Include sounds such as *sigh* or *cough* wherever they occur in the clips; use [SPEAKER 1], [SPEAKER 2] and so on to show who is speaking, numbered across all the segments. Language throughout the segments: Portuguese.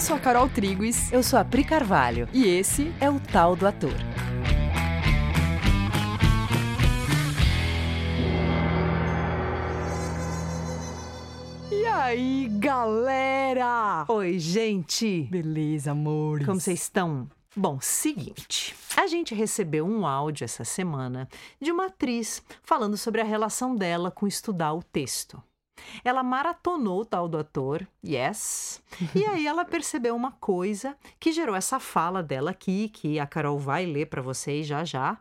[SPEAKER 1] Eu sou a Carol Triguis.
[SPEAKER 2] Eu sou a Pri Carvalho.
[SPEAKER 1] E esse
[SPEAKER 2] é o Tal do Ator.
[SPEAKER 1] E aí, galera?
[SPEAKER 2] Oi, gente.
[SPEAKER 1] Beleza, amores.
[SPEAKER 2] Como vocês estão? Bom, seguinte, a gente recebeu um áudio essa semana de uma atriz falando sobre a relação dela com estudar o texto. Ela maratonou o tal do ator, yes, e aí ela *laughs* percebeu uma coisa que gerou essa fala dela aqui, que a Carol vai ler para vocês já já,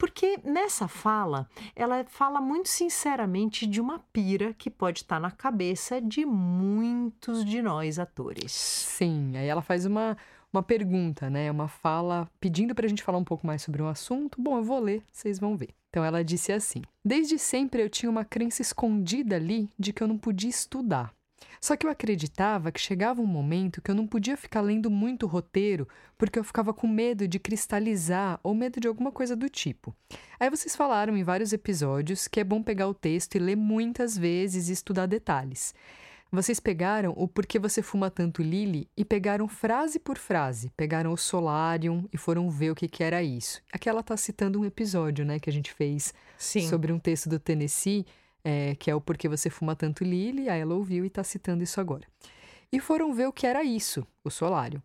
[SPEAKER 2] porque nessa fala, ela fala muito sinceramente de uma pira que pode estar na cabeça de muitos de nós atores.
[SPEAKER 1] Sim, aí ela faz uma uma pergunta, né? Uma fala pedindo para a gente falar um pouco mais sobre um assunto. Bom, eu vou ler, vocês vão ver. Então ela disse assim: Desde sempre eu tinha uma crença escondida ali de que eu não podia estudar. Só que eu acreditava que chegava um momento que eu não podia ficar lendo muito roteiro porque eu ficava com medo de cristalizar ou medo de alguma coisa do tipo. Aí vocês falaram em vários episódios que é bom pegar o texto e ler muitas vezes e estudar detalhes. Vocês pegaram o Porquê Você Fuma Tanto Lily e pegaram frase por frase, pegaram o Solarium e foram ver o que, que era isso. Aqui ela está citando um episódio né, que a gente fez
[SPEAKER 2] Sim.
[SPEAKER 1] sobre um texto do Tennessee, é, que é o Porquê Você Fuma Tanto Lily, aí ela ouviu e está citando isso agora. E foram ver o que era isso, o Solarium.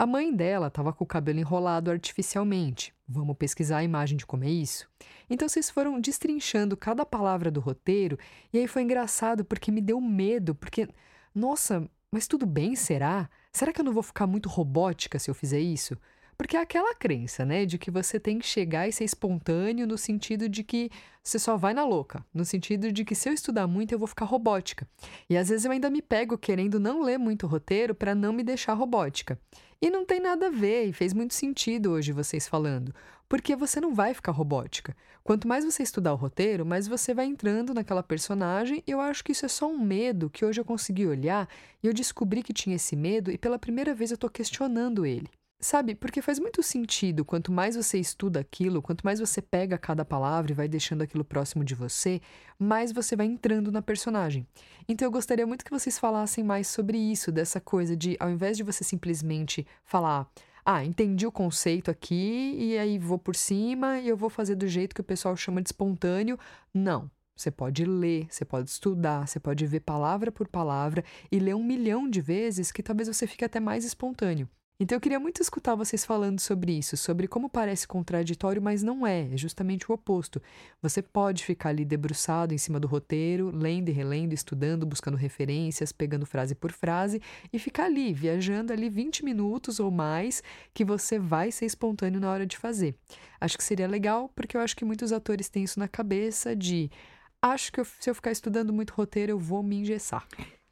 [SPEAKER 1] A mãe dela estava com o cabelo enrolado artificialmente. Vamos pesquisar a imagem de como é isso? Então vocês foram destrinchando cada palavra do roteiro, e aí foi engraçado porque me deu medo, porque, nossa, mas tudo bem, será? Será que eu não vou ficar muito robótica se eu fizer isso? Porque é aquela crença, né, de que você tem que chegar e ser espontâneo no sentido de que você só vai na louca, no sentido de que se eu estudar muito eu vou ficar robótica. E às vezes eu ainda me pego querendo não ler muito roteiro para não me deixar robótica. E não tem nada a ver, e fez muito sentido hoje vocês falando, porque você não vai ficar robótica. Quanto mais você estudar o roteiro, mais você vai entrando naquela personagem, e eu acho que isso é só um medo que hoje eu consegui olhar e eu descobri que tinha esse medo e pela primeira vez eu estou questionando ele. Sabe, porque faz muito sentido, quanto mais você estuda aquilo, quanto mais você pega cada palavra e vai deixando aquilo próximo de você, mais você vai entrando na personagem. Então eu gostaria muito que vocês falassem mais sobre isso, dessa coisa de, ao invés de você simplesmente falar, ah, entendi o conceito aqui e aí vou por cima e eu vou fazer do jeito que o pessoal chama de espontâneo. Não. Você pode ler, você pode estudar, você pode ver palavra por palavra e ler um milhão de vezes que talvez você fique até mais espontâneo. Então eu queria muito escutar vocês falando sobre isso, sobre como parece contraditório, mas não é, é justamente o oposto. Você pode ficar ali debruçado em cima do roteiro, lendo e relendo, estudando, buscando referências, pegando frase por frase e ficar ali, viajando ali 20 minutos ou mais, que você vai ser espontâneo na hora de fazer. Acho que seria legal, porque eu acho que muitos atores têm isso na cabeça de acho que eu, se eu ficar estudando muito roteiro, eu vou me engessar.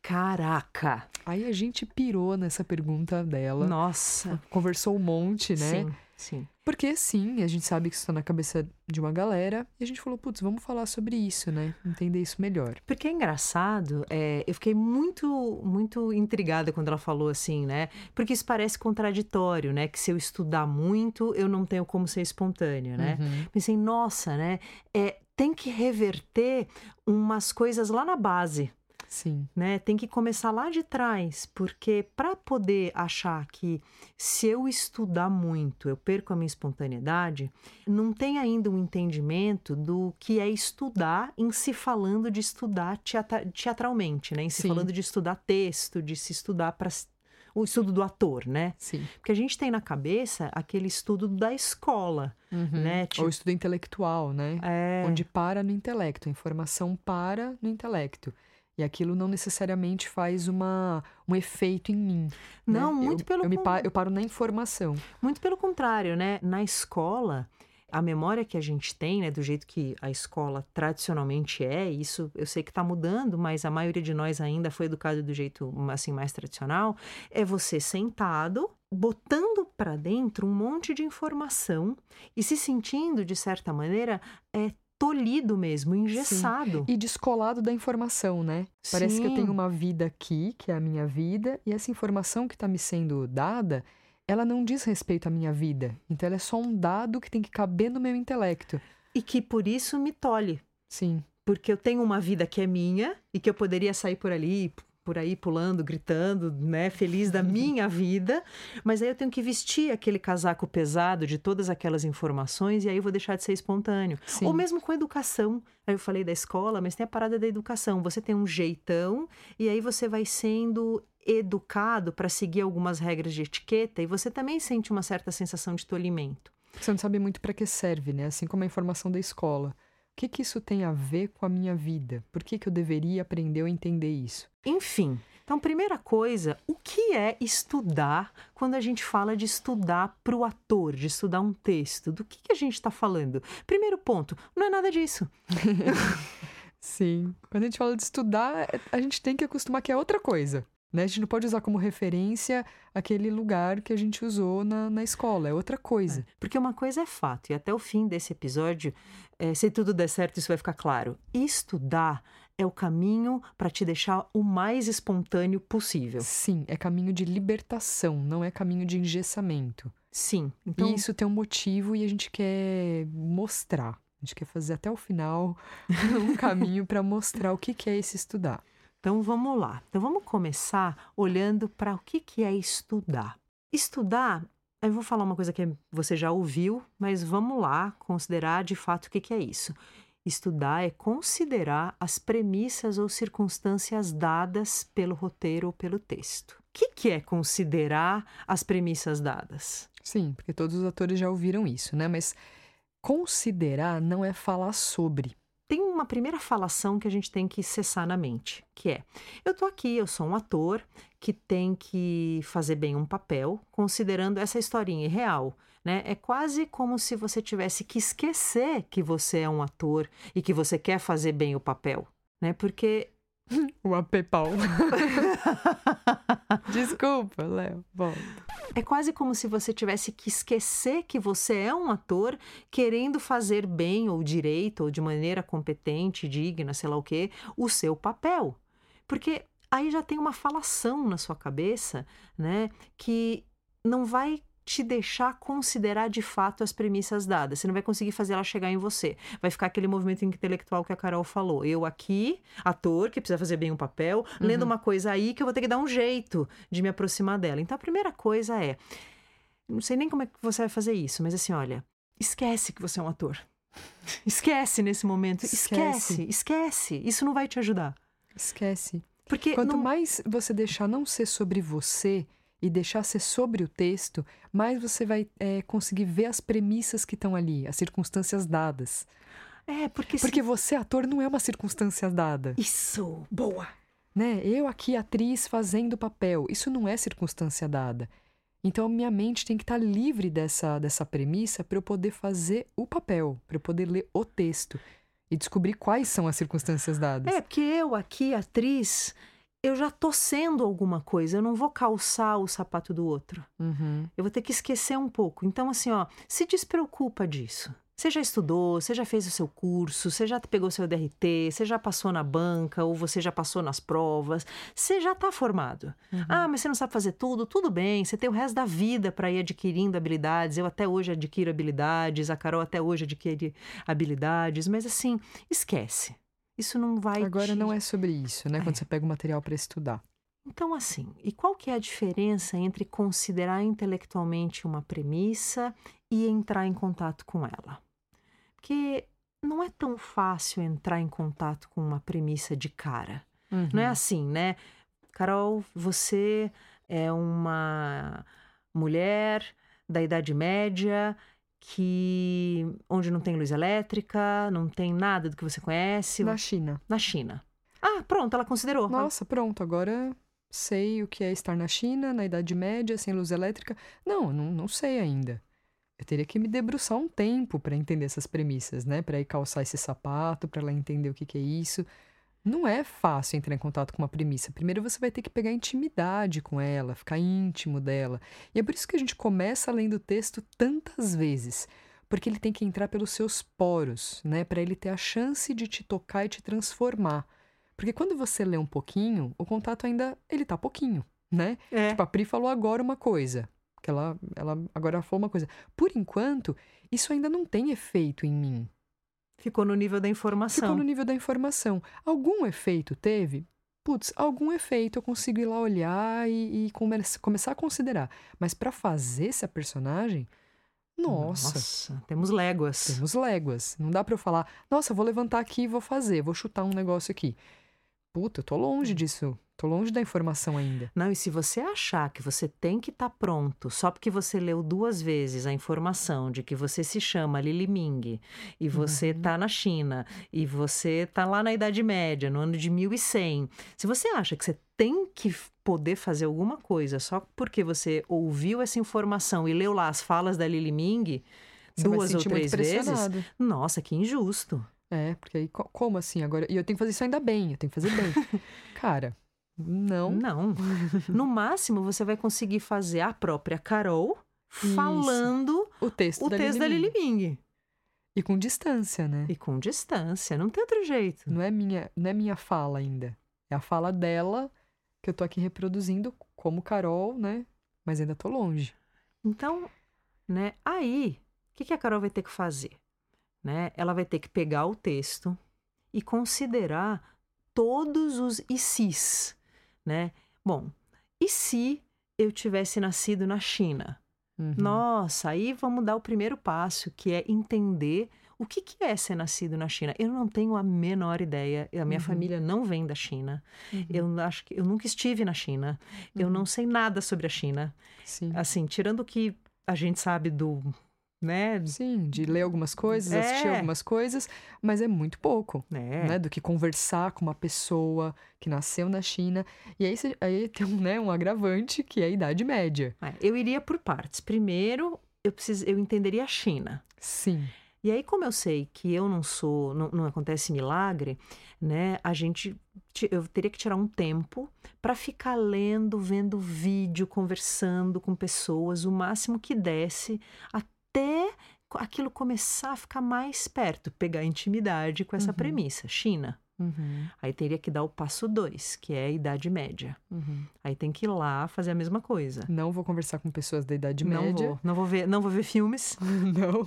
[SPEAKER 2] Caraca!
[SPEAKER 1] Aí a gente pirou nessa pergunta dela.
[SPEAKER 2] Nossa!
[SPEAKER 1] Conversou um monte, né?
[SPEAKER 2] Sim, sim.
[SPEAKER 1] Porque sim, a gente sabe que isso está na cabeça de uma galera. E a gente falou, putz, vamos falar sobre isso, né? Entender isso melhor.
[SPEAKER 2] Porque é engraçado, é, eu fiquei muito, muito intrigada quando ela falou assim, né? Porque isso parece contraditório, né? Que se eu estudar muito, eu não tenho como ser espontâneo, né? Uhum. Pensei, nossa, né? É, tem que reverter umas coisas lá na base.
[SPEAKER 1] Sim.
[SPEAKER 2] Né? Tem que começar lá de trás, porque para poder achar que se eu estudar muito eu perco a minha espontaneidade, não tem ainda um entendimento do que é estudar em se falando de estudar teatralmente, né? Em se Sim. falando de estudar texto, de se estudar para o estudo do ator, né?
[SPEAKER 1] Sim.
[SPEAKER 2] Porque a gente tem na cabeça aquele estudo da escola, uhum. né?
[SPEAKER 1] Tipo... Ou o estudo intelectual, né?
[SPEAKER 2] É...
[SPEAKER 1] Onde para no intelecto, a informação para no intelecto. E aquilo não necessariamente faz uma, um efeito em mim.
[SPEAKER 2] Né? Não,
[SPEAKER 1] né?
[SPEAKER 2] muito
[SPEAKER 1] eu,
[SPEAKER 2] pelo
[SPEAKER 1] eu, me eu paro na informação.
[SPEAKER 2] Muito pelo contrário, né? Na escola, a memória que a gente tem, né, do jeito que a escola tradicionalmente é, isso eu sei que está mudando, mas a maioria de nós ainda foi educado do jeito assim mais tradicional, é você sentado botando para dentro um monte de informação e se sentindo de certa maneira é tolhido mesmo, engessado.
[SPEAKER 1] Sim. E descolado da informação, né? Parece Sim. que eu tenho uma vida aqui, que é a minha vida, e essa informação que está me sendo dada, ela não diz respeito à minha vida. Então ela é só um dado que tem que caber no meu intelecto.
[SPEAKER 2] E que por isso me tolhe.
[SPEAKER 1] Sim.
[SPEAKER 2] Porque eu tenho uma vida que é minha e que eu poderia sair por ali por aí pulando, gritando, né, feliz da *laughs* minha vida, mas aí eu tenho que vestir aquele casaco pesado de todas aquelas informações e aí eu vou deixar de ser espontâneo.
[SPEAKER 1] Sim.
[SPEAKER 2] Ou mesmo com educação. Aí eu falei da escola, mas tem a parada da educação. Você tem um jeitão e aí você vai sendo educado para seguir algumas regras de etiqueta e você também sente uma certa sensação de tolimento.
[SPEAKER 1] Você não sabe muito para que serve, né? Assim como a informação da escola. O que, que isso tem a ver com a minha vida? Por que, que eu deveria aprender ou entender isso?
[SPEAKER 2] Enfim, então, primeira coisa, o que é estudar quando a gente fala de estudar para o ator, de estudar um texto? Do que, que a gente está falando? Primeiro ponto, não é nada disso. *laughs*
[SPEAKER 1] Sim. Quando a gente fala de estudar, a gente tem que acostumar que é outra coisa. Né? A gente não pode usar como referência aquele lugar que a gente usou na, na escola, é outra coisa.
[SPEAKER 2] É, porque uma coisa é fato, e até o fim desse episódio, é, se tudo der certo, isso vai ficar claro. Estudar é o caminho para te deixar o mais espontâneo possível.
[SPEAKER 1] Sim, é caminho de libertação, não é caminho de engessamento.
[SPEAKER 2] Sim.
[SPEAKER 1] Então... E isso tem um motivo e a gente quer mostrar. A gente quer fazer até o final *laughs* um caminho para mostrar o que, que é esse estudar.
[SPEAKER 2] Então vamos lá. Então vamos começar olhando para o que, que é estudar. Estudar, eu vou falar uma coisa que você já ouviu, mas vamos lá considerar de fato o que, que é isso. Estudar é considerar as premissas ou circunstâncias dadas pelo roteiro ou pelo texto. O que, que é considerar as premissas dadas?
[SPEAKER 1] Sim, porque todos os atores já ouviram isso, né? Mas considerar não é falar sobre
[SPEAKER 2] tem uma primeira falação que a gente tem que cessar na mente, que é: eu tô aqui, eu sou um ator que tem que fazer bem um papel, considerando essa historinha real. Né? É quase como se você tivesse que esquecer que você é um ator e que você quer fazer bem o papel, né? Porque *laughs*
[SPEAKER 1] o apepau. *laughs* Desculpa, Léo. Volta.
[SPEAKER 2] É quase como se você tivesse que esquecer que você é um ator querendo fazer bem ou direito ou de maneira competente, digna, sei lá o quê, o seu papel. Porque aí já tem uma falação na sua cabeça, né, que não vai te deixar considerar de fato as premissas dadas. Você não vai conseguir fazer ela chegar em você. Vai ficar aquele movimento intelectual que a Carol falou. Eu aqui, ator, que precisa fazer bem um papel, uhum. lendo uma coisa aí que eu vou ter que dar um jeito de me aproximar dela. Então a primeira coisa é. Não sei nem como é que você vai fazer isso, mas assim, olha, esquece que você é um ator. *laughs* esquece nesse momento. Esquece. esquece, esquece. Isso não vai te ajudar.
[SPEAKER 1] Esquece. Porque quanto não... mais você deixar não ser sobre você, e deixar ser sobre o texto, mais você vai é, conseguir ver as premissas que estão ali, as circunstâncias dadas.
[SPEAKER 2] É, porque.
[SPEAKER 1] Porque se... você, ator, não é uma circunstância dada.
[SPEAKER 2] Isso! Boa!
[SPEAKER 1] Né? Eu aqui, atriz, fazendo papel. Isso não é circunstância dada. Então, minha mente tem que estar livre dessa, dessa premissa para eu poder fazer o papel, para eu poder ler o texto e descobrir quais são as circunstâncias dadas.
[SPEAKER 2] É, porque eu aqui, atriz, eu já tô sendo alguma coisa, eu não vou calçar o sapato do outro.
[SPEAKER 1] Uhum.
[SPEAKER 2] Eu vou ter que esquecer um pouco. Então, assim, ó, se despreocupa disso. Você já estudou, você já fez o seu curso, você já pegou seu DRT, você já passou na banca ou você já passou nas provas, você já está formado. Uhum. Ah, mas você não sabe fazer tudo? Tudo bem, você tem o resto da vida para ir adquirindo habilidades. Eu até hoje adquiro habilidades, a Carol até hoje adquire habilidades, mas assim, esquece. Isso não vai.
[SPEAKER 1] Agora
[SPEAKER 2] te...
[SPEAKER 1] não é sobre isso, né? É. Quando você pega o material para estudar.
[SPEAKER 2] Então, assim, e qual que é a diferença entre considerar intelectualmente uma premissa e entrar em contato com ela? Porque não é tão fácil entrar em contato com uma premissa de cara. Uhum. Não é uhum. assim, né? Carol, você é uma mulher da Idade Média que onde não tem luz elétrica, não tem nada do que você conhece.
[SPEAKER 1] Na China.
[SPEAKER 2] Na China. Ah, pronto, ela considerou.
[SPEAKER 1] Nossa, pronto, agora sei o que é estar na China, na Idade Média, sem luz elétrica. Não, não, não sei ainda. Eu teria que me debruçar um tempo para entender essas premissas, né? Para ir calçar esse sapato, para ela entender o que, que é isso. Não é fácil entrar em contato com uma premissa. Primeiro você vai ter que pegar intimidade com ela, ficar íntimo dela. E é por isso que a gente começa lendo o texto tantas vezes, porque ele tem que entrar pelos seus poros, né, para ele ter a chance de te tocar e te transformar. Porque quando você lê um pouquinho, o contato ainda ele tá pouquinho, né?
[SPEAKER 2] É.
[SPEAKER 1] Tipo, a Pri falou agora uma coisa, que ela, ela agora falou uma coisa. Por enquanto, isso ainda não tem efeito em mim.
[SPEAKER 2] Ficou no nível da informação.
[SPEAKER 1] Ficou no nível da informação. Algum efeito teve? putz, algum efeito eu consigo ir lá olhar e, e come começar a considerar. Mas para fazer essa personagem, nossa.
[SPEAKER 2] Nossa, temos léguas.
[SPEAKER 1] Temos léguas. Não dá para eu falar, nossa, vou levantar aqui e vou fazer, vou chutar um negócio aqui. Puta, eu tô longe disso. Tô longe da informação ainda.
[SPEAKER 2] Não, e se você achar que você tem que estar tá pronto só porque você leu duas vezes a informação de que você se chama Lili Ming e você uhum. tá na China e você tá lá na Idade Média, no ano de 1100, se você acha que você tem que poder fazer alguma coisa só porque você ouviu essa informação e leu lá as falas da Lili Ming você duas ou três vezes, nossa, que injusto.
[SPEAKER 1] É, porque aí como assim agora? E eu tenho que fazer isso ainda bem, eu tenho que fazer bem. *laughs* Cara, não.
[SPEAKER 2] Não. No máximo, você vai conseguir fazer a própria Carol falando
[SPEAKER 1] Isso. o texto,
[SPEAKER 2] o
[SPEAKER 1] da,
[SPEAKER 2] texto
[SPEAKER 1] Lili
[SPEAKER 2] da Lili Ming.
[SPEAKER 1] E com distância, né?
[SPEAKER 2] E com distância, não tem outro jeito.
[SPEAKER 1] Não é minha, não é minha fala ainda. É a fala dela que eu tô aqui reproduzindo como Carol, né? Mas ainda tô longe.
[SPEAKER 2] Então, né? Aí, o que, que a Carol vai ter que fazer? Né? Ela vai ter que pegar o texto e considerar todos os e sis né? Bom, e se eu tivesse nascido na China? Uhum. Nossa, aí vamos dar o primeiro passo, que é entender o que, que é ser nascido na China. Eu não tenho a menor ideia. A minha uhum. família não vem da China. Uhum. Eu acho que eu nunca estive na China. Eu não uhum. sei nada sobre a China.
[SPEAKER 1] Sim.
[SPEAKER 2] Assim, tirando o que a gente sabe do né?
[SPEAKER 1] Sim, de ler algumas coisas, é. assistir algumas coisas, mas é muito pouco, é. né? Do que conversar com uma pessoa que nasceu na China. E aí, aí tem um, né, um agravante que é a Idade Média.
[SPEAKER 2] É, eu iria por partes. Primeiro, eu, preciso, eu entenderia a China.
[SPEAKER 1] Sim.
[SPEAKER 2] E aí, como eu sei que eu não sou, não, não acontece milagre, né? A gente, eu teria que tirar um tempo para ficar lendo, vendo vídeo, conversando com pessoas, o máximo que desse, até até aquilo começar a ficar mais perto, pegar intimidade com essa uhum. premissa. China. Uhum. Aí teria que dar o passo dois, que é a Idade Média. Uhum. Aí tem que ir lá fazer a mesma coisa.
[SPEAKER 1] Não vou conversar com pessoas da Idade
[SPEAKER 2] não
[SPEAKER 1] Média.
[SPEAKER 2] Vou. Não vou ver, não vou ver filmes. *laughs*
[SPEAKER 1] não.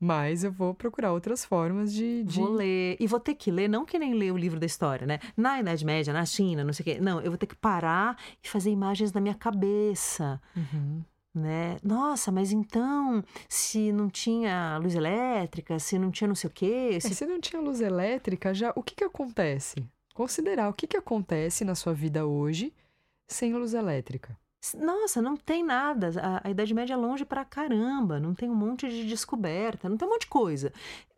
[SPEAKER 1] Mas eu vou procurar outras formas de, de,
[SPEAKER 2] Vou ler. E vou ter que ler, não que nem ler o livro da história, né? Na Idade Média, na China, não sei o quê. Não, eu vou ter que parar e fazer imagens na minha cabeça. Uhum né? Nossa, mas então, se não tinha luz elétrica, se não tinha não sei o quê...
[SPEAKER 1] É, se, é, se não tinha luz elétrica, já o que que acontece? Considerar o que que acontece na sua vida hoje sem luz elétrica.
[SPEAKER 2] Nossa, não tem nada. A, a Idade Média é longe pra caramba. Não tem um monte de descoberta, não tem um monte de coisa.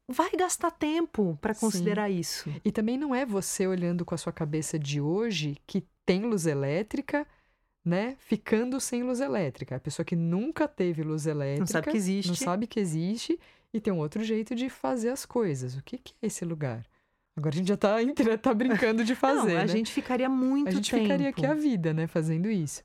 [SPEAKER 2] Vai gastar tempo para considerar Sim. isso.
[SPEAKER 1] E também não é você olhando com a sua cabeça de hoje que tem luz elétrica né, ficando sem luz elétrica. A pessoa que nunca teve luz elétrica.
[SPEAKER 2] Não sabe que existe.
[SPEAKER 1] Não sabe que existe e tem um outro jeito de fazer as coisas. O que, que é esse lugar? Agora a gente já tá, *laughs* tá brincando de fazer. Não,
[SPEAKER 2] a
[SPEAKER 1] né?
[SPEAKER 2] gente ficaria muito
[SPEAKER 1] A gente
[SPEAKER 2] tempo.
[SPEAKER 1] ficaria aqui a vida, né, fazendo isso.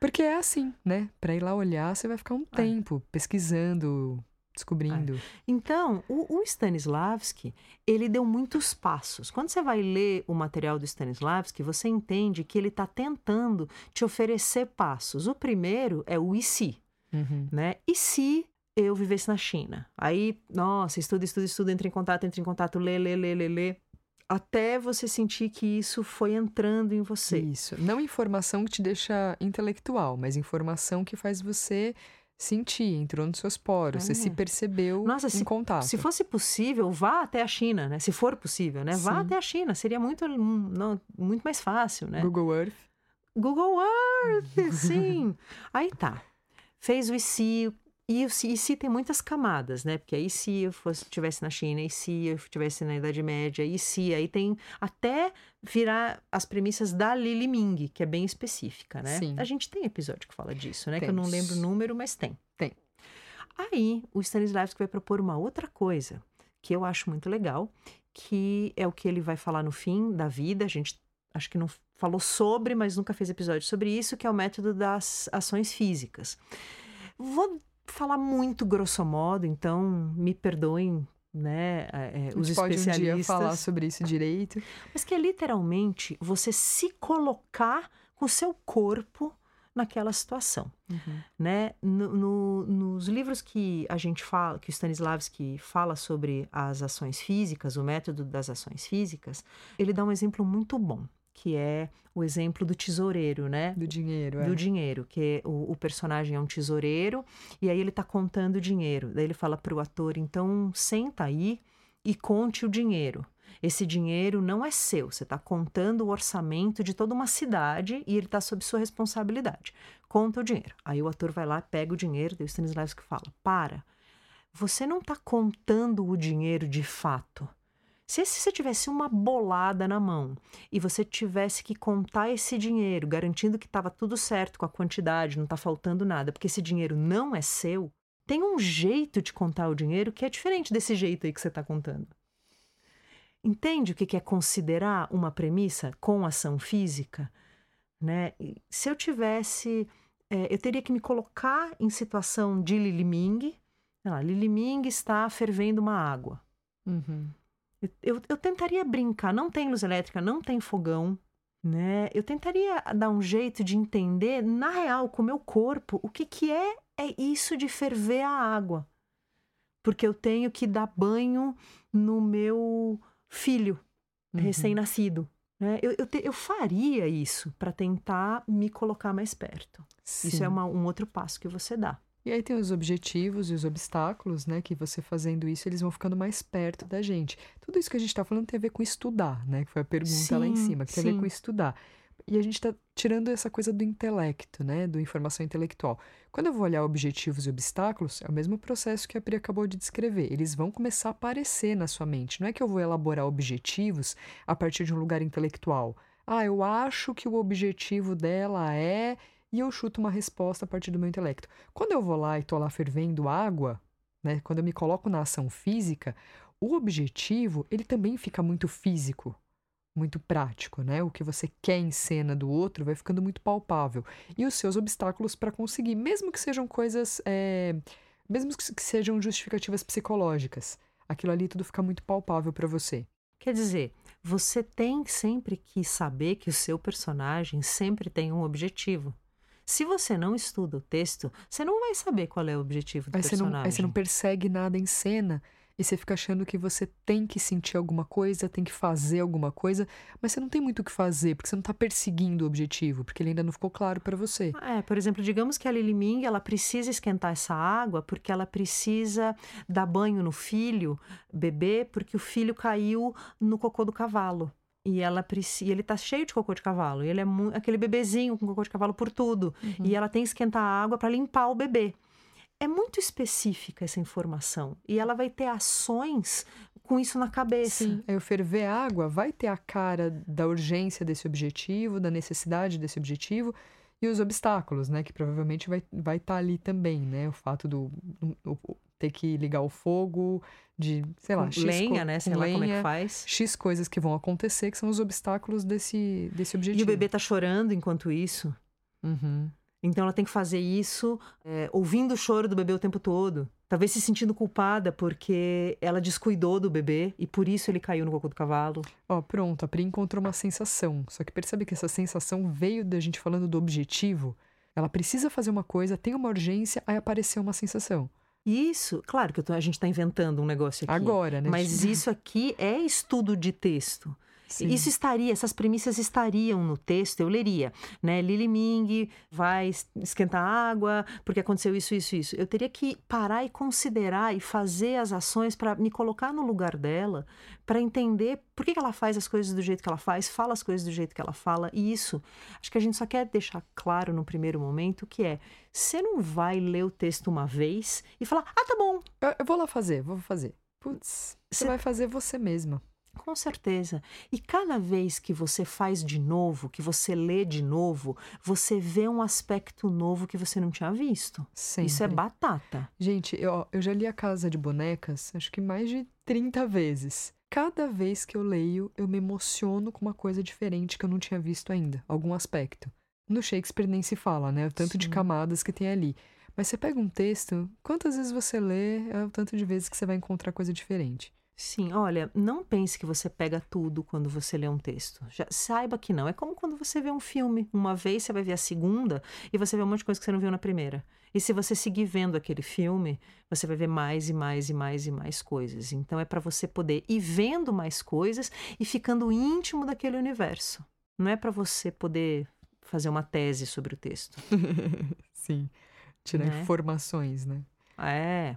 [SPEAKER 1] Porque é assim, né? Para ir lá olhar, você vai ficar um é. tempo pesquisando, descobrindo. É.
[SPEAKER 2] Então, o, o, Stanislavski, ele deu muitos passos. Quando você vai ler o material do Stanislavski, você entende que ele está tentando te oferecer passos. O primeiro é o e se, uhum. né? E se eu vivesse na China? Aí, nossa, estuda, estuda, estuda, entra em contato, entra em contato, lê, lê, lê, lê, lê. Até você sentir que isso foi entrando em você.
[SPEAKER 1] Isso. Não informação que te deixa intelectual, mas informação que faz você sentir, entrou nos seus poros, é. você se percebeu Nossa, em
[SPEAKER 2] se,
[SPEAKER 1] contato.
[SPEAKER 2] Se fosse possível, vá até a China, né? Se for possível, né? Vá Sim. até a China, seria muito, não, muito mais fácil, né?
[SPEAKER 1] Google Earth.
[SPEAKER 2] Google Earth, sim. Aí tá. Fez o ICI, e, se tem muitas camadas, né? Porque aí se eu fosse tivesse na China, e se eu estivesse na Idade Média, e se aí tem até virar as premissas da Lili Ming, que é bem específica, né?
[SPEAKER 1] Sim.
[SPEAKER 2] A gente tem episódio que fala disso, né?
[SPEAKER 1] Temos.
[SPEAKER 2] Que eu não lembro o número, mas tem.
[SPEAKER 1] Tem.
[SPEAKER 2] Aí o Stanislavski vai propor uma outra coisa que eu acho muito legal, que é o que ele vai falar no fim da vida. A gente acho que não falou sobre, mas nunca fez episódio sobre isso, que é o método das ações físicas. Vou falar muito grosso modo, então me perdoem né, é, os
[SPEAKER 1] pode
[SPEAKER 2] especialistas.
[SPEAKER 1] Pode um dia falar sobre isso direito.
[SPEAKER 2] Mas que é literalmente você se colocar com o seu corpo naquela situação, uhum. né? No, no, nos livros que a gente fala, que o Stanislavski fala sobre as ações físicas, o método das ações físicas, ele dá um exemplo muito bom, que é o exemplo do tesoureiro, né?
[SPEAKER 1] Do dinheiro, é.
[SPEAKER 2] Do dinheiro, que o, o personagem é um tesoureiro e aí ele está contando o dinheiro. Daí ele fala para o ator: então senta aí e conte o dinheiro. Esse dinheiro não é seu, você está contando o orçamento de toda uma cidade e ele está sob sua responsabilidade. Conta o dinheiro. Aí o ator vai lá, pega o dinheiro, daí o Stanislavski fala: para, você não está contando o dinheiro de fato. Se você tivesse uma bolada na mão e você tivesse que contar esse dinheiro, garantindo que estava tudo certo com a quantidade, não está faltando nada, porque esse dinheiro não é seu, tem um jeito de contar o dinheiro que é diferente desse jeito aí que você está contando. Entende o que é considerar uma premissa com ação física? Né? Se eu tivesse. É, eu teria que me colocar em situação de Lili Ming. Lili Ming está fervendo uma água.
[SPEAKER 1] Uhum.
[SPEAKER 2] Eu, eu tentaria brincar, não tem luz elétrica, não tem fogão, né? Eu tentaria dar um jeito de entender, na real, com o meu corpo, o que, que é, é isso de ferver a água. Porque eu tenho que dar banho no meu filho uhum. recém-nascido. Né? Eu, eu, te, eu, faria isso para tentar me colocar mais perto. Sim. Isso é uma, um outro passo que você dá.
[SPEAKER 1] E aí tem os objetivos e os obstáculos, né? Que você fazendo isso, eles vão ficando mais perto da gente. Tudo isso que a gente está falando tem a ver com estudar, né? Que foi a pergunta sim, lá em cima, que sim. tem a ver com estudar. E a gente está tirando essa coisa do intelecto, né? Do informação intelectual. Quando eu vou olhar objetivos e obstáculos, é o mesmo processo que a Pri acabou de descrever. Eles vão começar a aparecer na sua mente. Não é que eu vou elaborar objetivos a partir de um lugar intelectual. Ah, eu acho que o objetivo dela é e eu chuto uma resposta a partir do meu intelecto. Quando eu vou lá e estou lá fervendo água, né, quando eu me coloco na ação física, o objetivo ele também fica muito físico, muito prático, né? O que você quer em cena do outro vai ficando muito palpável e os seus obstáculos para conseguir, mesmo que sejam coisas, é, mesmo que sejam justificativas psicológicas, aquilo ali tudo fica muito palpável para você.
[SPEAKER 2] Quer dizer, você tem sempre que saber que o seu personagem sempre tem um objetivo. Se você não estuda o texto, você não vai saber qual é o objetivo do
[SPEAKER 1] aí
[SPEAKER 2] personagem.
[SPEAKER 1] Você não, aí você não persegue nada em cena e você fica achando que você tem que sentir alguma coisa, tem que fazer alguma coisa, mas você não tem muito o que fazer, porque você não está perseguindo o objetivo, porque ele ainda não ficou claro para você.
[SPEAKER 2] É, por exemplo, digamos que a Lili Ming, ela precisa esquentar essa água porque ela precisa dar banho no filho, bebê, porque o filho caiu no cocô do cavalo. E ela precisa, ele tá cheio de cocô de cavalo. E ele é aquele bebezinho com cocô de cavalo por tudo. Uhum. E ela tem que esquentar a água para limpar o bebê. É muito específica essa informação. E ela vai ter ações com isso na cabeça.
[SPEAKER 1] Sim. Aí o ferver água vai ter a cara da urgência desse objetivo, da necessidade desse objetivo e os obstáculos, né? Que provavelmente vai estar vai tá ali também, né? O fato do o, ter que ligar o fogo, de, sei lá,
[SPEAKER 2] X lenha, né? Sei lá lenha, como é que faz.
[SPEAKER 1] X coisas que vão acontecer, que são os obstáculos desse, desse objetivo.
[SPEAKER 2] E o bebê tá chorando enquanto isso.
[SPEAKER 1] Uhum.
[SPEAKER 2] Então ela tem que fazer isso é, ouvindo o choro do bebê o tempo todo. Talvez se sentindo culpada porque ela descuidou do bebê e por isso ele caiu no cocô do cavalo.
[SPEAKER 1] Ó, oh, pronto, a Pri encontrou uma sensação. Só que percebe que essa sensação veio da gente falando do objetivo. Ela precisa fazer uma coisa, tem uma urgência, aí apareceu uma sensação.
[SPEAKER 2] Isso, claro que tô, a gente está inventando um negócio aqui.
[SPEAKER 1] Agora, né?
[SPEAKER 2] Mas isso aqui é estudo de texto. Sim. Isso estaria, essas premissas estariam no texto, eu leria, né? Lili Ming vai esquentar água porque aconteceu isso, isso, isso. Eu teria que parar e considerar e fazer as ações para me colocar no lugar dela, para entender por que, que ela faz as coisas do jeito que ela faz, fala as coisas do jeito que ela fala. E isso, acho que a gente só quer deixar claro no primeiro momento que é, você não vai ler o texto uma vez e falar, ah, tá bom.
[SPEAKER 1] Eu, eu vou lá fazer, vou fazer. Putz, você vai fazer você mesma.
[SPEAKER 2] Com certeza. E cada vez que você faz de novo, que você lê de novo, você vê um aspecto novo que você não tinha visto.
[SPEAKER 1] Sempre.
[SPEAKER 2] Isso é batata.
[SPEAKER 1] Gente, eu, eu já li A Casa de Bonecas, acho que mais de 30 vezes. Cada vez que eu leio, eu me emociono com uma coisa diferente que eu não tinha visto ainda, algum aspecto. No Shakespeare nem se fala, né? O tanto Sim. de camadas que tem ali. Mas você pega um texto, quantas vezes você lê, é o tanto de vezes que você vai encontrar coisa diferente.
[SPEAKER 2] Sim, olha, não pense que você pega tudo quando você lê um texto. Já, saiba que não. É como quando você vê um filme. Uma vez você vai ver a segunda e você vê um monte de coisa que você não viu na primeira. E se você seguir vendo aquele filme, você vai ver mais e mais e mais e mais coisas. Então é para você poder ir vendo mais coisas e ficando íntimo daquele universo. Não é para você poder fazer uma tese sobre o texto. *laughs*
[SPEAKER 1] Sim. Tirar
[SPEAKER 2] Né?
[SPEAKER 1] informações, né?
[SPEAKER 2] É.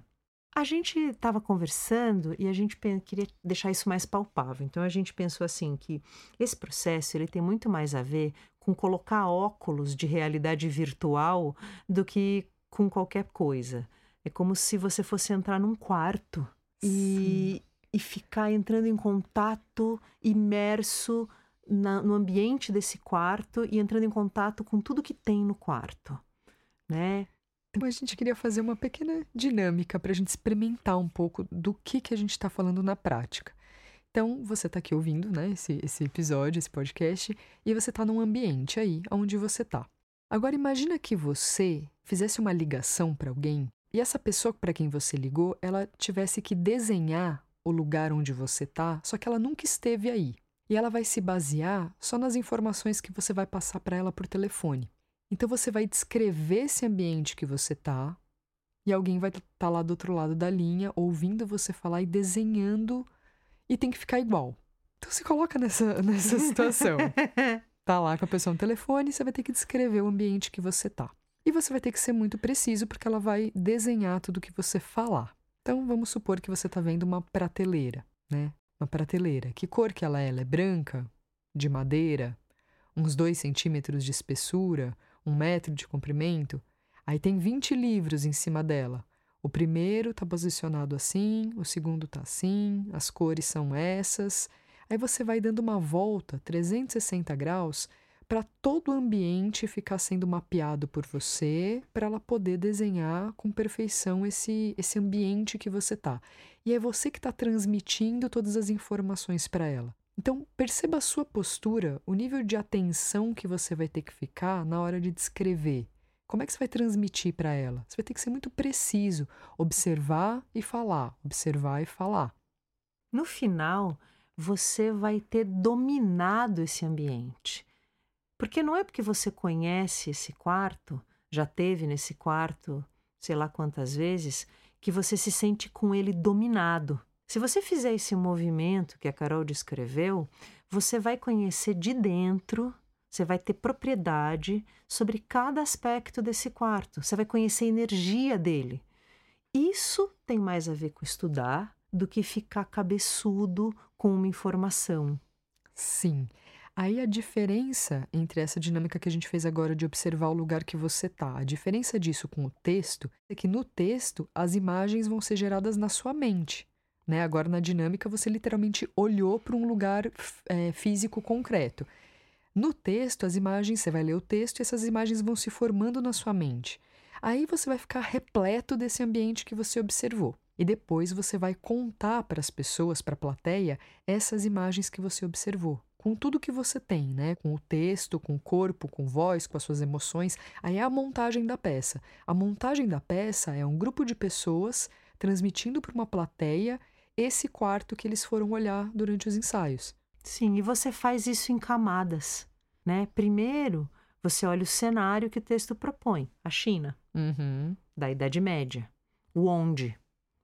[SPEAKER 2] A gente estava conversando e a gente queria deixar isso mais palpável. Então a gente pensou assim que esse processo ele tem muito mais a ver com colocar óculos de realidade virtual do que com qualquer coisa. É como se você fosse entrar num quarto e, e ficar entrando em contato, imerso na- no ambiente desse quarto e entrando em contato com tudo que tem no quarto, né?
[SPEAKER 1] Então a gente queria fazer uma pequena dinâmica para a gente experimentar um pouco do que, que a gente está falando na prática. Então, você está aqui ouvindo né, esse, esse episódio, esse podcast, e você está num ambiente aí, onde você está. Agora, imagina que você fizesse uma ligação para alguém e essa pessoa para quem você ligou, ela tivesse que desenhar o lugar onde você está, só que ela nunca esteve aí. E ela vai se basear só nas informações que você vai passar para ela por telefone. Então você vai descrever esse ambiente que você tá, e alguém vai estar lá do outro lado da linha, ouvindo você falar e desenhando, e tem que ficar igual. Então se coloca nessa, *laughs* nessa situação. *laughs* Tá lá com a pessoa no telefone, você vai ter que descrever o ambiente que você tá. E você vai ter que ser muito preciso, porque ela vai desenhar tudo que você falar. Então vamos supor que você tá vendo uma prateleira, né? Uma prateleira. Que cor que ela é? Ela é branca? De madeira? Uns 2 centímetros de espessura? Um metro de comprimento, aí tem 20 livros em cima dela. O primeiro está posicionado assim, o segundo está assim, as cores são essas. Aí você vai dando uma volta 360 graus para todo o ambiente ficar sendo mapeado por você, para ela poder desenhar com perfeição esse, esse ambiente que você está. E é você que está transmitindo todas as informações para ela. Então, perceba a sua postura, o nível de atenção que você vai ter que ficar na hora de descrever. Como é que você vai transmitir para ela? Você vai ter que ser muito preciso, observar e falar, observar e falar.
[SPEAKER 2] No final, você vai ter dominado esse ambiente. Porque não é porque você conhece esse quarto, já teve nesse quarto, sei lá quantas vezes, que você se sente com ele dominado. Se você fizer esse movimento que a Carol descreveu, você vai conhecer de dentro, você vai ter propriedade sobre cada aspecto desse quarto, você vai conhecer a energia dele. Isso tem mais a ver com estudar do que ficar cabeçudo com uma informação.
[SPEAKER 1] Sim. Aí a diferença entre essa dinâmica que a gente fez agora de observar o lugar que você tá, a diferença disso com o texto é que no texto as imagens vão ser geradas na sua mente. Né? Agora, na dinâmica, você literalmente olhou para um lugar é, físico concreto. No texto, as imagens, você vai ler o texto e essas imagens vão se formando na sua mente. Aí você vai ficar repleto desse ambiente que você observou. E depois você vai contar para as pessoas, para a plateia, essas imagens que você observou. Com tudo que você tem, né? Com o texto, com o corpo, com voz, com as suas emoções. Aí é a montagem da peça. A montagem da peça é um grupo de pessoas transmitindo para uma plateia esse quarto que eles foram olhar durante os ensaios.
[SPEAKER 2] Sim, e você faz isso em camadas, né? Primeiro, você olha o cenário que o texto propõe, a China,
[SPEAKER 1] Uhum.
[SPEAKER 2] da Idade Média, o onde,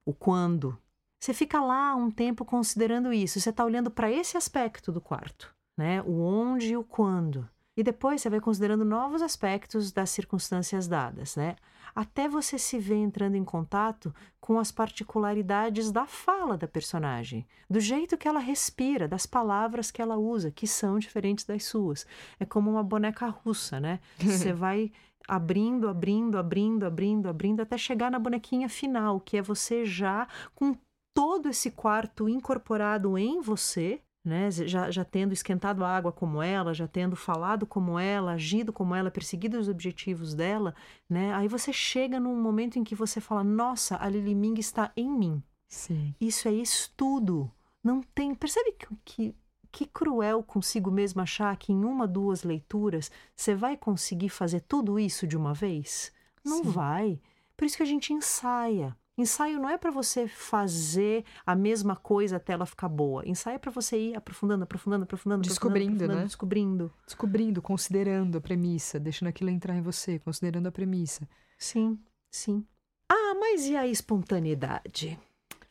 [SPEAKER 2] o quando. Você fica lá um tempo considerando isso, você está olhando para esse aspecto do quarto, né? O onde e o quando. E depois você vai considerando novos aspectos das circunstâncias dadas, né? Até você se ver entrando em contato com as particularidades da fala da personagem, do jeito que ela respira, das palavras que ela usa, que são diferentes das suas. É como uma boneca russa, né? *laughs* Você vai abrindo, abrindo, abrindo, abrindo, abrindo, até chegar na bonequinha final, que é você já com todo esse quarto incorporado em você, né? Já, já tendo esquentado a água como ela, já tendo falado como ela, agido como ela, perseguido os objetivos dela, né? Aí você chega num momento em que você fala: Nossa, a Lili Ming está em mim.
[SPEAKER 1] Sim.
[SPEAKER 2] Isso é estudo. Não tem. Percebe que, que, que cruel consigo mesmo achar que em uma, duas leituras você vai conseguir fazer tudo isso de uma vez? Não
[SPEAKER 1] Sim.
[SPEAKER 2] vai. Por isso que a gente ensaia. Ensaio não é para você fazer a mesma coisa até ela ficar boa. Ensaio é para você ir aprofundando, aprofundando, aprofundando,
[SPEAKER 1] Descobrindo,
[SPEAKER 2] aprofundando,
[SPEAKER 1] né?
[SPEAKER 2] Descobrindo.
[SPEAKER 1] Descobrindo, considerando a premissa, deixando aquilo entrar em você, considerando a premissa.
[SPEAKER 2] Sim, sim. Ah, mas e a espontaneidade?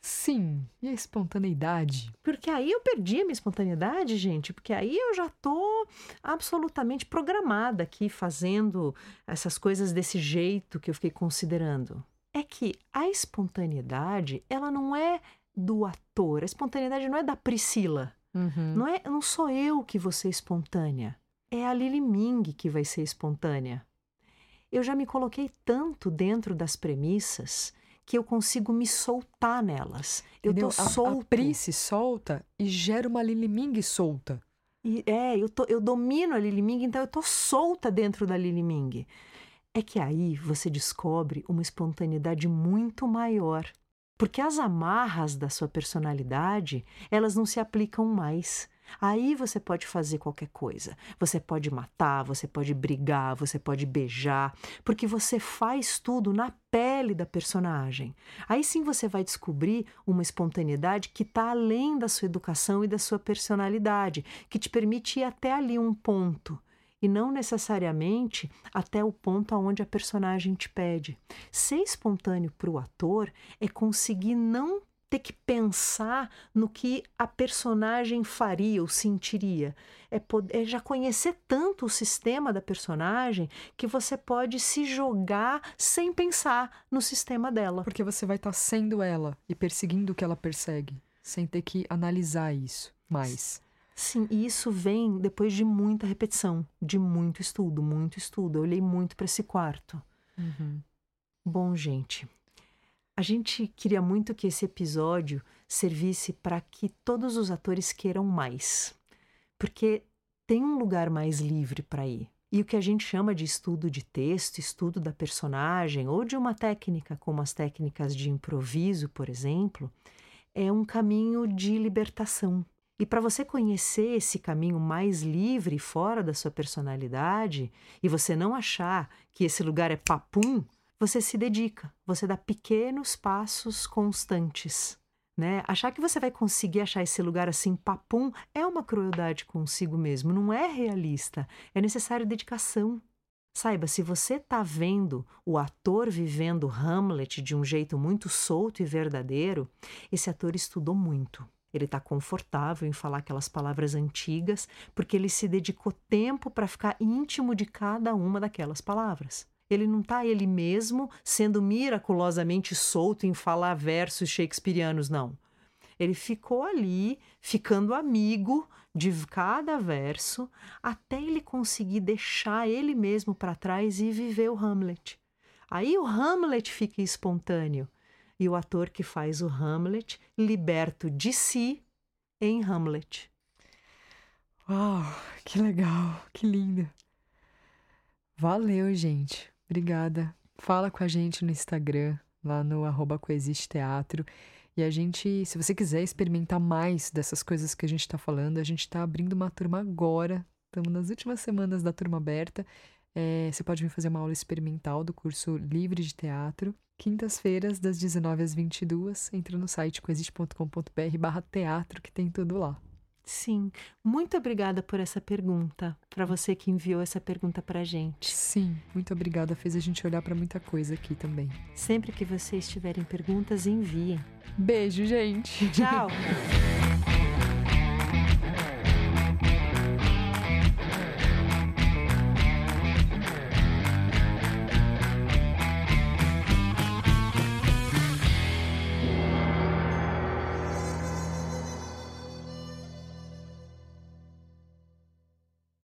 [SPEAKER 1] Sim, e a espontaneidade?
[SPEAKER 2] Porque aí eu perdi a minha espontaneidade, gente, porque aí eu já tô absolutamente programada aqui fazendo essas coisas desse jeito que eu fiquei considerando. É que a espontaneidade, ela não é do ator, a espontaneidade não é da Priscila.
[SPEAKER 1] Uhum.
[SPEAKER 2] Não é, não sou eu que vou ser espontânea. É a Lili Ming que vai ser espontânea. Eu já me coloquei tanto dentro das premissas que eu consigo me soltar nelas. Eu tô
[SPEAKER 1] Entendeu? A-
[SPEAKER 2] solto.
[SPEAKER 1] A, Pri se solta e gera uma Lili Ming solta.
[SPEAKER 2] E, é, eu, tô, eu domino a Lili Ming, então eu tô solta dentro da Lili Ming. É que aí você descobre uma espontaneidade muito maior. Porque as amarras da sua personalidade, elas não se aplicam mais. Aí você pode fazer qualquer coisa. Você pode matar, você pode brigar, você pode beijar, porque você faz tudo na pele da personagem. Aí sim você vai descobrir uma espontaneidade que está além da sua educação e da sua personalidade, que te permite ir até ali um ponto e não necessariamente até o ponto aonde a personagem te pede. Ser espontâneo para o ator é conseguir não ter que pensar no que a personagem faria ou sentiria. É, poder, é já conhecer tanto o sistema da personagem que você pode se jogar sem pensar no sistema dela.
[SPEAKER 1] Porque você vai estar sendo ela e perseguindo o que ela persegue, sem ter que analisar isso mais.
[SPEAKER 2] Sim, e isso vem depois de muita repetição, de muito estudo, muito estudo. Eu olhei muito para esse quarto.
[SPEAKER 1] Uhum.
[SPEAKER 2] Bom, gente, a gente queria muito que esse episódio servisse para que todos os atores queiram mais, porque tem um lugar mais livre para ir. E o que a gente chama de estudo de texto, estudo da personagem, ou de uma técnica como as técnicas de improviso, por exemplo, é um caminho de libertação. E para você conhecer esse caminho mais livre, fora da sua personalidade, e você não achar que esse lugar é papum, você se dedica, você dá pequenos passos constantes. Né? Achar que você vai conseguir achar esse lugar assim, papum, é uma crueldade consigo mesmo, não é realista. É necessário dedicação. Saiba, se você está vendo o ator vivendo Hamlet de um jeito muito solto e verdadeiro, esse ator estudou muito. Ele está confortável em falar aquelas palavras antigas, porque ele se dedicou tempo para ficar íntimo de cada uma daquelas palavras. Ele não está ele mesmo sendo miraculosamente solto em falar versos shakespearianos, não. Ele ficou ali, ficando amigo de cada verso, até ele conseguir deixar ele mesmo para trás e viver o Hamlet. Aí o Hamlet fica espontâneo e o ator que faz o Hamlet liberto de si em Hamlet.
[SPEAKER 1] Uau, que legal, que lindo. Valeu, gente. Obrigada. Fala com a gente no Instagram, lá no arroba Coexiste Teatro. E a gente, se você quiser experimentar mais dessas coisas que a gente está falando, a gente está abrindo uma turma agora. Estamos nas últimas semanas da turma aberta. É, você pode vir fazer uma aula experimental do curso Livre de Teatro. Quintas-feiras, das 19 às 22. Entra no site coexiste.com.br barra teatro, que tem tudo lá.
[SPEAKER 2] Sim, muito obrigada por essa pergunta, para você que enviou essa pergunta para a gente.
[SPEAKER 1] Sim, muito obrigada. Fez a gente olhar para muita coisa aqui também.
[SPEAKER 2] Sempre que vocês tiverem perguntas, enviem.
[SPEAKER 1] Beijo, gente.
[SPEAKER 2] Tchau! *laughs*